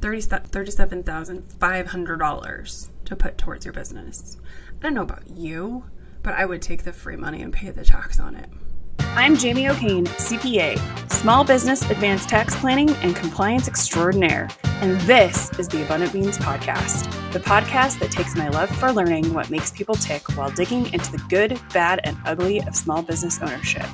$37,500 to put towards your business. I don't know about you, but I would take the free money and pay the tax on it. I'm Jamie O'Kane, CPA, Small Business Advanced Tax Planning and Compliance Extraordinaire, and this is the Abundant Beans Podcast, the podcast that takes my love for learning what makes people tick while digging into the good, bad, and ugly of small business ownership.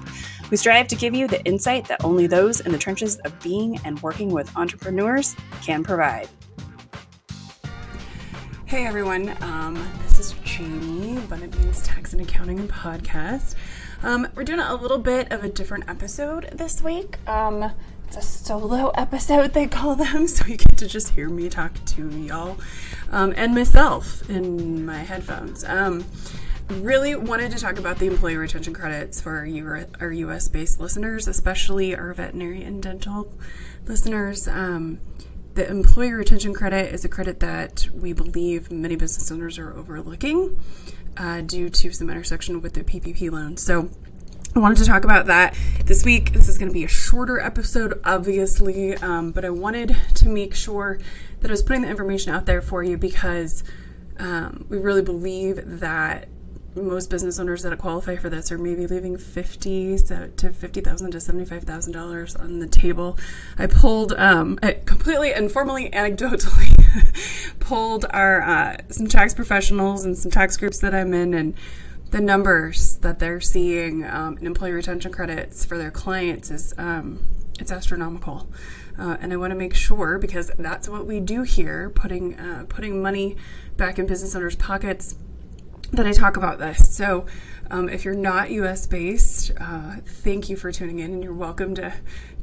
We strive to give you the insight that only those in the trenches of being and working with entrepreneurs can provide. Hey everyone, um, this is Jamie, Abundant Tax and Accounting Podcast. Um, we're doing a little bit of a different episode this week. Um, it's a solo episode, they call them, so you get to just hear me talk to y'all um, and myself in my headphones. Really wanted to talk about the employee retention credits for our, our US based listeners, especially our veterinary and dental listeners. Um, the employee retention credit is a credit that we believe many business owners are overlooking uh, due to some intersection with the PPP loan. So, I wanted to talk about that this week. This is going to be a shorter episode, obviously, um, but I wanted to make sure that I was putting the information out there for you because um, we really believe that most business owners that qualify for this are maybe leaving fifty to fifty thousand to seventy five thousand dollars on the table. I polled um, I completely informally, anecdotally polled our uh, some tax professionals and some tax groups that I'm in, and the numbers that they're seeing um, in employee retention credits for their clients is um, it's astronomical. Uh, and I want to make sure because that's what we do here, putting uh, putting money back in business owners' pockets that I talk about this. So, um, if you're not US based, uh, thank you for tuning in, and you're welcome to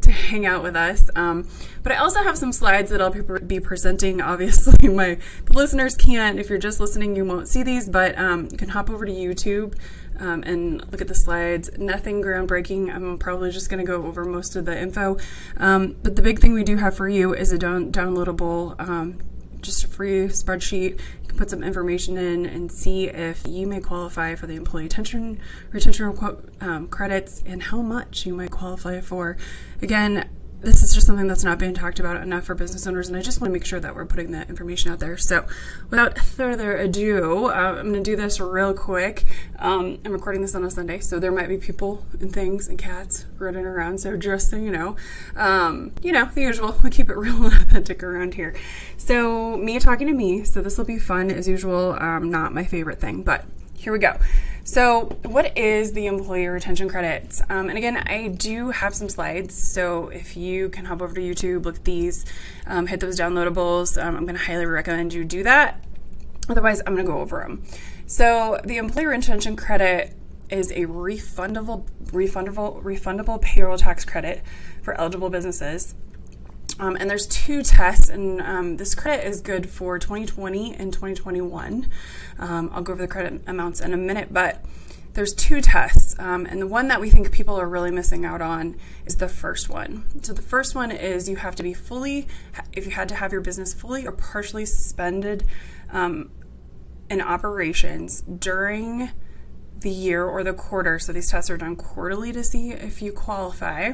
to hang out with us. Um, but I also have some slides that I'll be presenting. Obviously, my the listeners can't. If you're just listening, you won't see these, but um, you can hop over to YouTube. Um, and look at the slides. Nothing groundbreaking. I'm probably just going to go over most of the info. Um, but the big thing we do have for you is a down- downloadable um, just a free spreadsheet. Put some information in and see if you may qualify for the employee retention retention um, credits and how much you might qualify for. Again, this is just something that's not being talked about enough for business owners, and I just want to make sure that we're putting that information out there. So, without further ado, uh, I'm going to do this real quick. Um, I'm recording this on a Sunday, so there might be people and things and cats running around. So, just so you know, um, you know, the usual. We keep it real and authentic around here. So, me talking to me. So, this will be fun as usual. Um, not my favorite thing, but here we go. So, what is the employee retention credits? Um, and again, I do have some slides. So, if you can hop over to YouTube, look at these, um, hit those downloadables, um, I'm going to highly recommend you do that. Otherwise, I'm going to go over them. So, the employee retention credit is a refundable, refundable, refundable payroll tax credit for eligible businesses. Um, and there's two tests, and um, this credit is good for 2020 and 2021. Um, I'll go over the credit amounts in a minute, but there's two tests, um, and the one that we think people are really missing out on is the first one. So the first one is you have to be fully, if you had to have your business fully or partially suspended um, in operations during the year or the quarter. So these tests are done quarterly to see if you qualify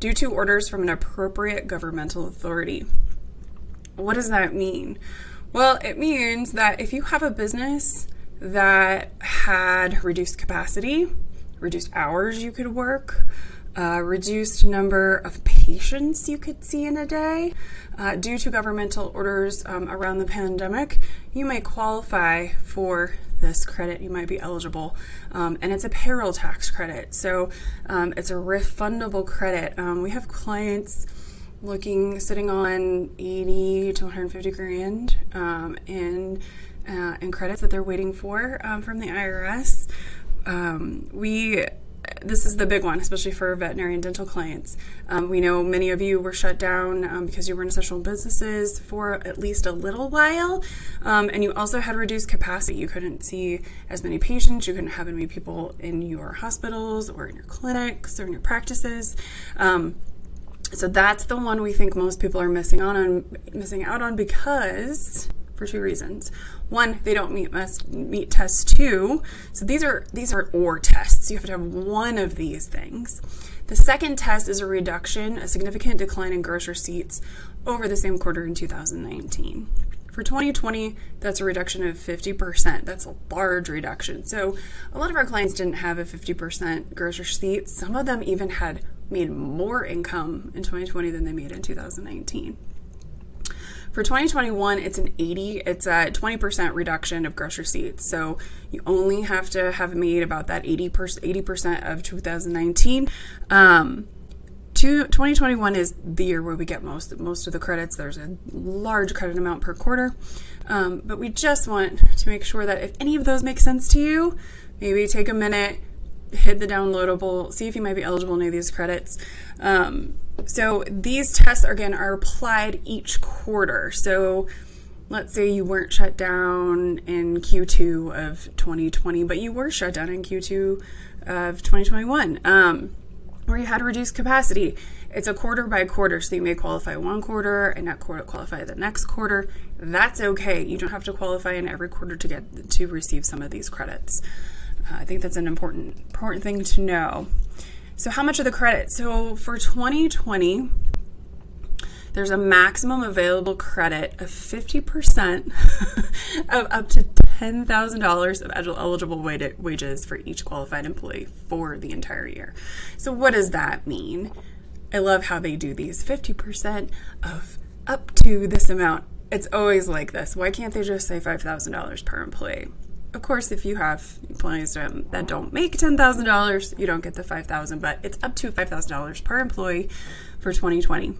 due to orders from an appropriate governmental authority. What does that mean? Well, it means that if you have a business that had reduced capacity, reduced hours you could work, uh, reduced number of patients you could see in a day uh, due to governmental orders um, around the pandemic, you may qualify for this credit. You might be eligible, um, and it's a payroll tax credit. So um, it's a refundable credit. Um, we have clients looking sitting on 80 to 150 grand um, in uh, in credits that they're waiting for um, from the IRS. we this is the big one, especially for veterinary and dental clients. Um, we know many of you were shut down um, because you were in essential businesses for at least a little while, um, and you also had reduced capacity. You couldn't see as many patients, you couldn't have as many people in your hospitals or in your clinics or in your practices. Um, so that's the one we think most people are missing on, on missing out on because for two reasons. One, they don't meet must meet test two. So these are these are or tests. You have to have one of these things. The second test is a reduction, a significant decline in gross receipts over the same quarter in 2019. For 2020, that's a reduction of 50%. That's a large reduction. So, a lot of our clients didn't have a 50% gross receipt. Some of them even had made more income in 2020 than they made in 2019. For 2021, it's an 80, it's a 20% reduction of gross receipts. So you only have to have made about that 80%, 80% of 2019. Um, 2021 is the year where we get most most of the credits. There's a large credit amount per quarter, um, but we just want to make sure that if any of those make sense to you, maybe take a minute, hit the downloadable, see if you might be eligible in any of these credits. Um, so these tests again are applied each quarter. So let's say you weren't shut down in Q2 of 2020, but you were shut down in Q2 of 2021. Um, or you had reduced capacity. It's a quarter by quarter, so you may qualify one quarter and not qualify the next quarter. That's okay. You don't have to qualify in every quarter to get to receive some of these credits. Uh, I think that's an important important thing to know. So, how much of the credit? So, for 2020, there's a maximum available credit of 50% of up to $10,000 of eligible wages for each qualified employee for the entire year. So, what does that mean? I love how they do these 50% of up to this amount. It's always like this. Why can't they just say $5,000 per employee? Of course, if you have employees that don't make ten thousand dollars, you don't get the five thousand, but it's up to five thousand dollars per employee for 2020.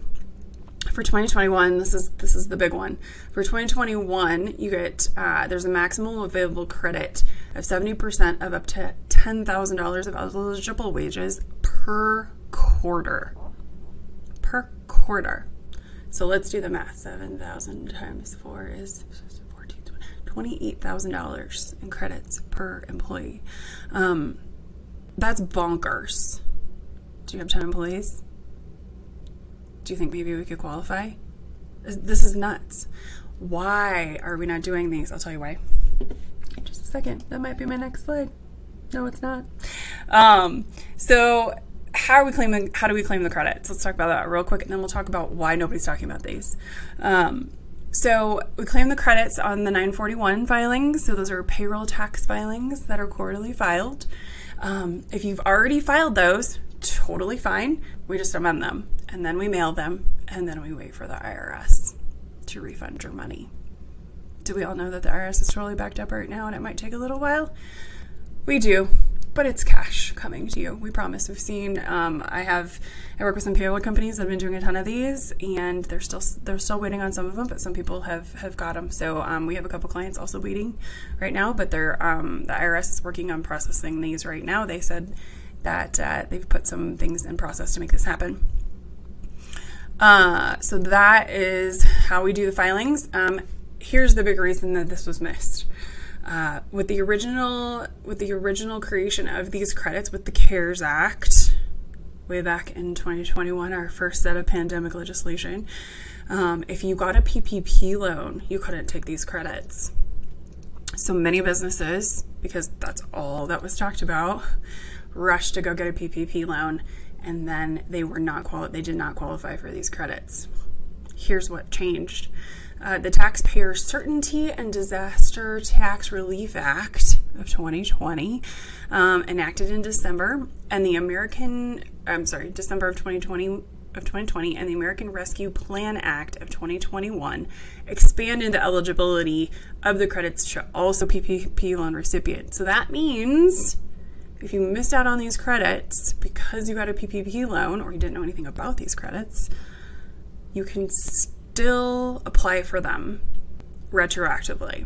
For 2021, this is this is the big one. For 2021, you get uh, there's a maximum available credit of 70% of up to $10,000 of eligible wages per quarter. Per quarter. So let's do the math. 7,000 times 4 is $28,000 in credits per employee. Um, that's bonkers. Do you have 10 employees? Do you think maybe we could qualify? This is nuts. Why are we not doing these? I'll tell you why. Just a second. That might be my next slide. No, it's not. Um, so how are we claiming how do we claim the credits let's talk about that real quick and then we'll talk about why nobody's talking about these um, so we claim the credits on the 941 filings. So those are payroll tax filings that are quarterly filed. Um, if you've already filed those, totally fine. We just amend them and then we mail them and then we wait for the IRS to refund your money. Do we all know that the IRS is totally backed up right now and it might take a little while? We do but it's cash coming to you. We promise. We've seen. Um, I have. I work with some payroll companies that have been doing a ton of these, and they're still they're still waiting on some of them, but some people have have got them. So um, we have a couple clients also waiting right now, but they're um, the IRS is working on processing these right now. They said that uh, they've put some things in process to make this happen. Uh, so that is how we do the filings. Um, here's the big reason that this was missed. Uh, with the original with the original creation of these credits with the CARES Act way back in 2021, our first set of pandemic legislation. Um, if you got a PPP loan, you couldn't take these credits. So many businesses, because that's all that was talked about, rushed to go get a PPP loan, and then they were not quali- they did not qualify for these credits. Here's what changed. Uh, the Taxpayer Certainty and Disaster Tax Relief Act of 2020, um, enacted in December, and the American, I'm sorry, December of 2020 of 2020 and the American Rescue Plan Act of 2021 expanded the eligibility of the credits to also PPP loan recipients. So that means if you missed out on these credits because you got a PPP loan or you didn't know anything about these credits, you can still apply for them retroactively.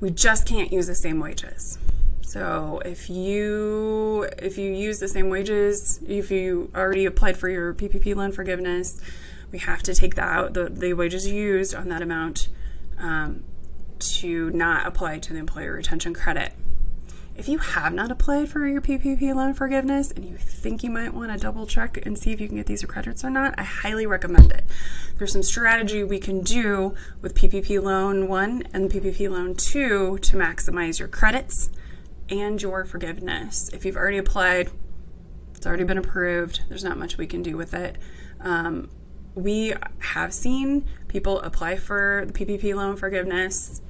We just can't use the same wages. So if you if you use the same wages, if you already applied for your PPP loan forgiveness, we have to take that out the, the wages used on that amount um, to not apply to the employer retention credit. If you have not applied for your PPP loan forgiveness and you think you might want to double check and see if you can get these credits or not, I highly recommend it. There's some strategy we can do with PPP loan 1 and PPP loan 2 to maximize your credits and your forgiveness. If you've already applied, It's already been approved. There's not much we can do with it. Um, we have seen people apply for the PPP loan forgiveness.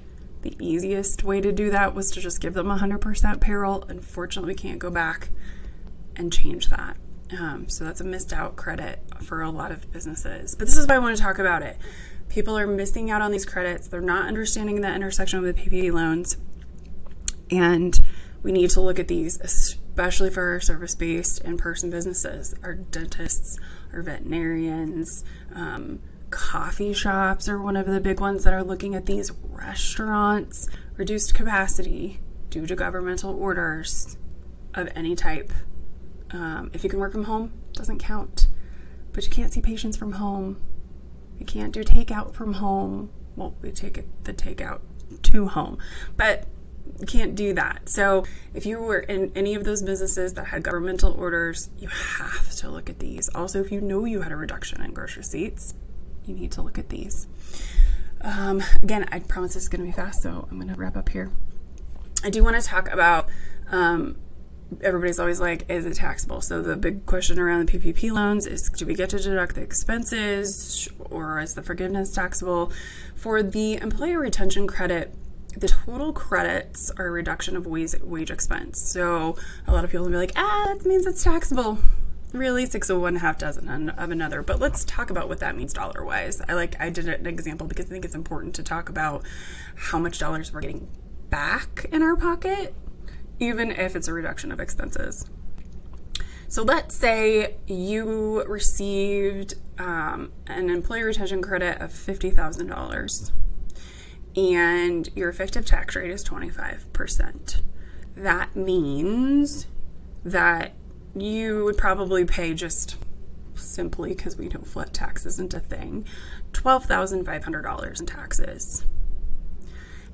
The easiest way to do that was to just give them 100% payroll. Unfortunately, we can't go back and change that. Um, so that's a missed out credit for a lot of businesses. But this is why I want to talk about it. People are missing out on these credits. They're not understanding the intersection with PPP loans. And we need to look at these, especially for our service based in person businesses, our dentists, our veterinarians, um, coffee shops are one of the big ones that are looking at these restaurants, reduced capacity due to governmental orders of any type. Um, if you can work from home, doesn't count. But you can't see patients from home. You can't do takeout from home. Well, we take it, the takeout to home, but you can't do that. So if you were in any of those businesses that had governmental orders, you have to look at these. Also, if you know you had a reduction in gross receipts, you need to look at these. Um, again, I promise this is going to be fast, so I'm going to wrap up here. I do want to talk about. Um, everybody's always like, is it taxable? So the big question around the PPP loans is, do we get to deduct the expenses, or is the forgiveness taxable? For the employer retention credit, the total credits are a reduction of wage, wage expense. So a lot of people will be like, ah, that means it's taxable really six of one half dozen of another. But let's talk about what that means dollar wise i like i did an example because i think it's important to talk about how much dollars we're getting back in our pocket even if it's a reduction of expenses. So let's say you received um, an employee retention credit of $50000 and your effective tax rate is 25% that means that you would probably pay just simply because we know flat tax isn't a thing $12,500 in taxes.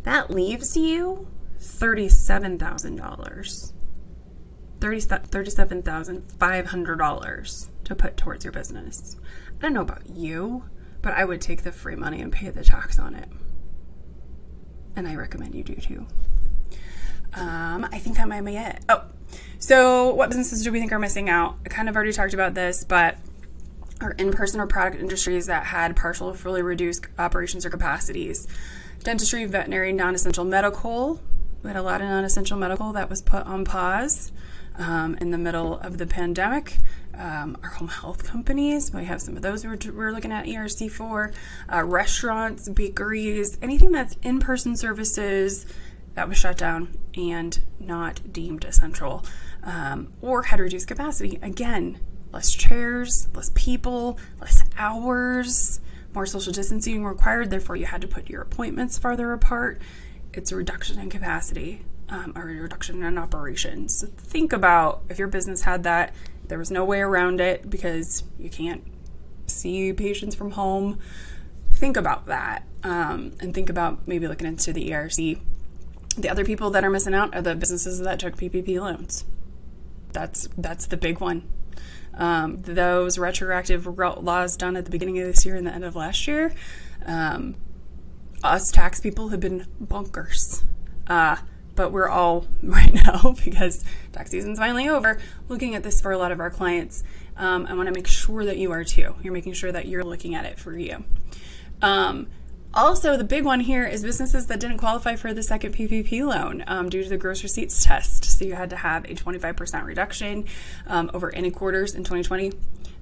That leaves you $37,000. $37,500 to put towards your business. I don't know about you, but I would take the free money and pay the tax on it. And I recommend you do too. Um, I think that might be it. Oh, so, what businesses do we think are missing out? I kind of already talked about this, but are in person or product industries that had partial or fully reduced operations or capacities. Dentistry, veterinary, non essential medical. We had a lot of non essential medical that was put on pause um, in the middle of the pandemic. Um, our home health companies, we have some of those we're, we're looking at ERC for. Uh, restaurants, bakeries, anything that's in person services that was shut down and not deemed essential um, or had reduced capacity. Again, less chairs, less people, less hours, more social distancing required, therefore, you had to put your appointments farther apart. It's a reduction in capacity um, or a reduction in operations. So think about if your business had that, there was no way around it because you can't see patients from home. Think about that um, and think about maybe looking into the ERC the other people that are missing out are the businesses that took PPP loans. That's that's the big one. Um, those retroactive laws done at the beginning of this year and the end of last year, um, us tax people have been bonkers. Uh, but we're all right now because tax season's finally over. Looking at this for a lot of our clients, um, I want to make sure that you are too. You're making sure that you're looking at it for you. Um, also, the big one here is businesses that didn't qualify for the second PPP loan um, due to the gross receipts test. So you had to have a 25% reduction um, over any quarters in 2020,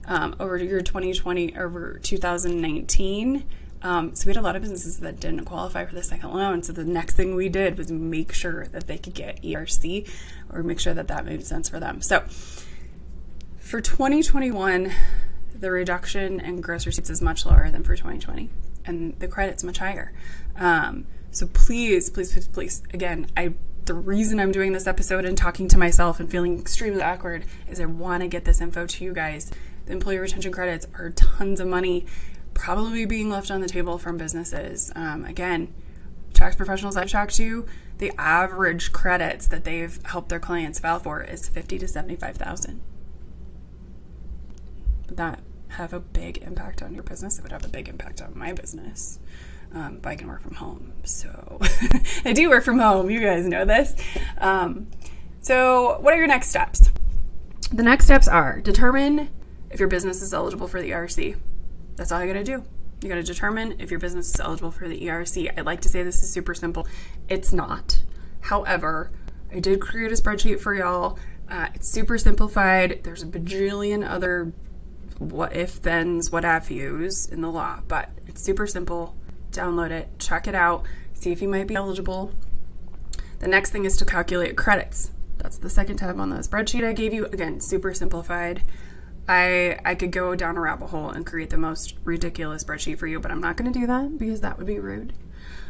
um, over year 2020, over 2019. Um, so we had a lot of businesses that didn't qualify for the second loan. So the next thing we did was make sure that they could get ERC or make sure that that made sense for them. So for 2021, the reduction in gross receipts is much lower than for 2020 and the credit's much higher. Um, so please, please, please, please, again, I the reason I'm doing this episode and talking to myself and feeling extremely awkward is I want to get this info to you guys. The employee retention credits are tons of money, probably being left on the table from businesses. Um, again, tax professionals I've talked to, the average credits that they've helped their clients file for is fifty to seventy-five thousand. That have a big impact on your business. It would have a big impact on my business. Um, but I can work from home. So I do work from home. You guys know this. Um, so, what are your next steps? the next steps are determine if your business is eligible for the ERC. That's all you gotta do. You gotta determine if your business is eligible for the ERC. I'd like to say this is super simple. It's not. However, I did create a spreadsheet for y'all. Uh, it's super simplified. There's a bajillion other what if thens, what have yous in the law, but it's super simple. Download it, check it out, see if you might be eligible. The next thing is to calculate credits. That's the second tab on the spreadsheet I gave you. Again, super simplified. I I could go down a rabbit hole and create the most ridiculous spreadsheet for you, but I'm not going to do that because that would be rude.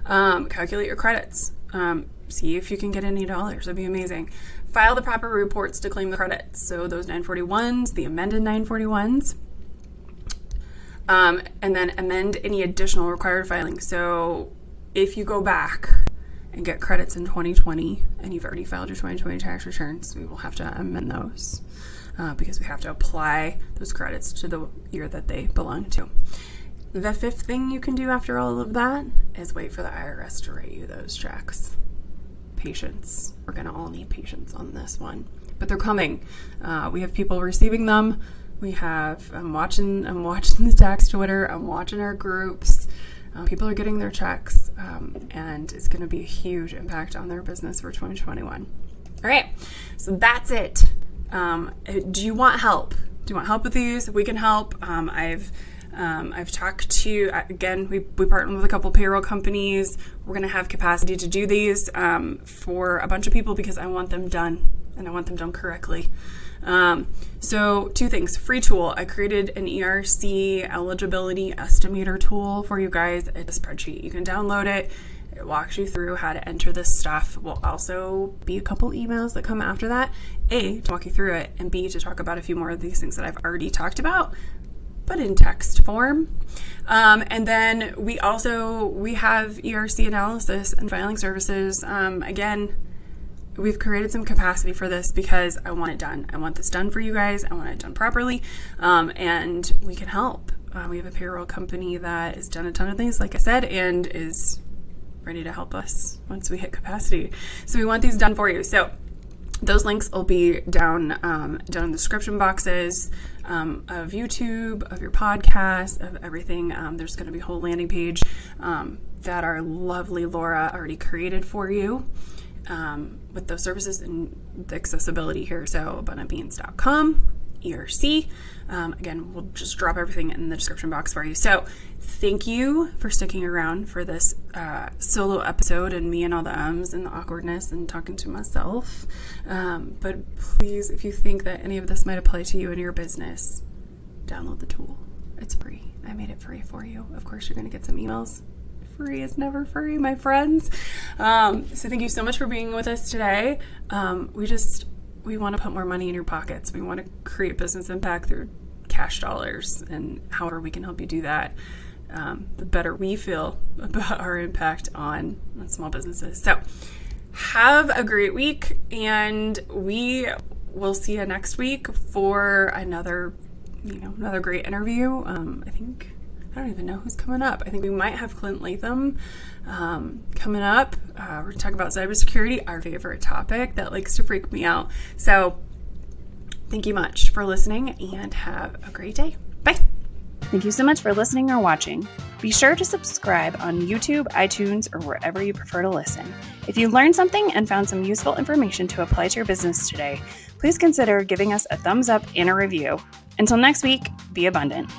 Um, calculate your credits. Um, see if you can get any dollars. That'd be amazing. File the proper reports to claim the credits. So those 941s, the amended 941s. Um, and then amend any additional required filings. So if you go back and get credits in 2020 and you've already filed your 2020 tax returns, we will have to amend those uh, because we have to apply those credits to the year that they belong to. The fifth thing you can do after all of that is wait for the IRS to write you those checks. Patience. We're going to all need patience on this one. But they're coming. Uh, we have people receiving them. We have, I'm watching, I'm watching the tax Twitter, I'm watching our groups. Uh, people are getting their checks, um, and it's going to be a huge impact on their business for 2021. All right, so that's it. Um, do you want help? Do you want help with these? We can help. Um, I've um, I've talked to again. We we partnered with a couple payroll companies. We're going to have capacity to do these um, for a bunch of people because I want them done and I want them done correctly. Um, so, two things free tool. I created an ERC eligibility estimator tool for you guys. It's a spreadsheet. You can download it. It walks you through how to enter this stuff. Will also be a couple emails that come after that. A, to walk you through it, and B, to talk about a few more of these things that I've already talked about but in text form. Um, and then we also we have ERC analysis and filing services. Um, again, we've created some capacity for this because I want it done. I want this done for you guys. I want it done properly, um, and we can help. Uh, we have a payroll company that has done a ton of things, like I said, and is ready to help us once we hit capacity. So we want these done for you. So those links will be down um, down in the description boxes um, of YouTube, of your podcast, of everything. Um, there's going to be a whole landing page um, that our lovely Laura already created for you um, with those services and the accessibility here. So, abundantbeans.com, ERC. Um, again, we'll just drop everything in the description box for you. So, thank you for sticking around for this uh, solo episode and me and all the ums and the awkwardness and talking to myself. Um, but please, if you think that any of this might apply to you and your business, download the tool. It's free. I made it free for you. Of course, you're going to get some emails free is never free, my friends. Um, so thank you so much for being with us today. Um, we just we want to put more money in your pockets. We want to create business impact through cash dollars, and however we can help you do that, um, the better we feel about our impact on, on small businesses. So have a great week, and we will see you next week for another you know another great interview. Um, I think I don't even know who's coming up. I think we might have Clint Latham um, coming up. Uh, we're going to talk about cybersecurity, our favorite topic that likes to freak me out. So, thank you much for listening and have a great day. Bye. Thank you so much for listening or watching. Be sure to subscribe on YouTube, iTunes, or wherever you prefer to listen. If you learned something and found some useful information to apply to your business today, please consider giving us a thumbs up and a review. Until next week, be abundant.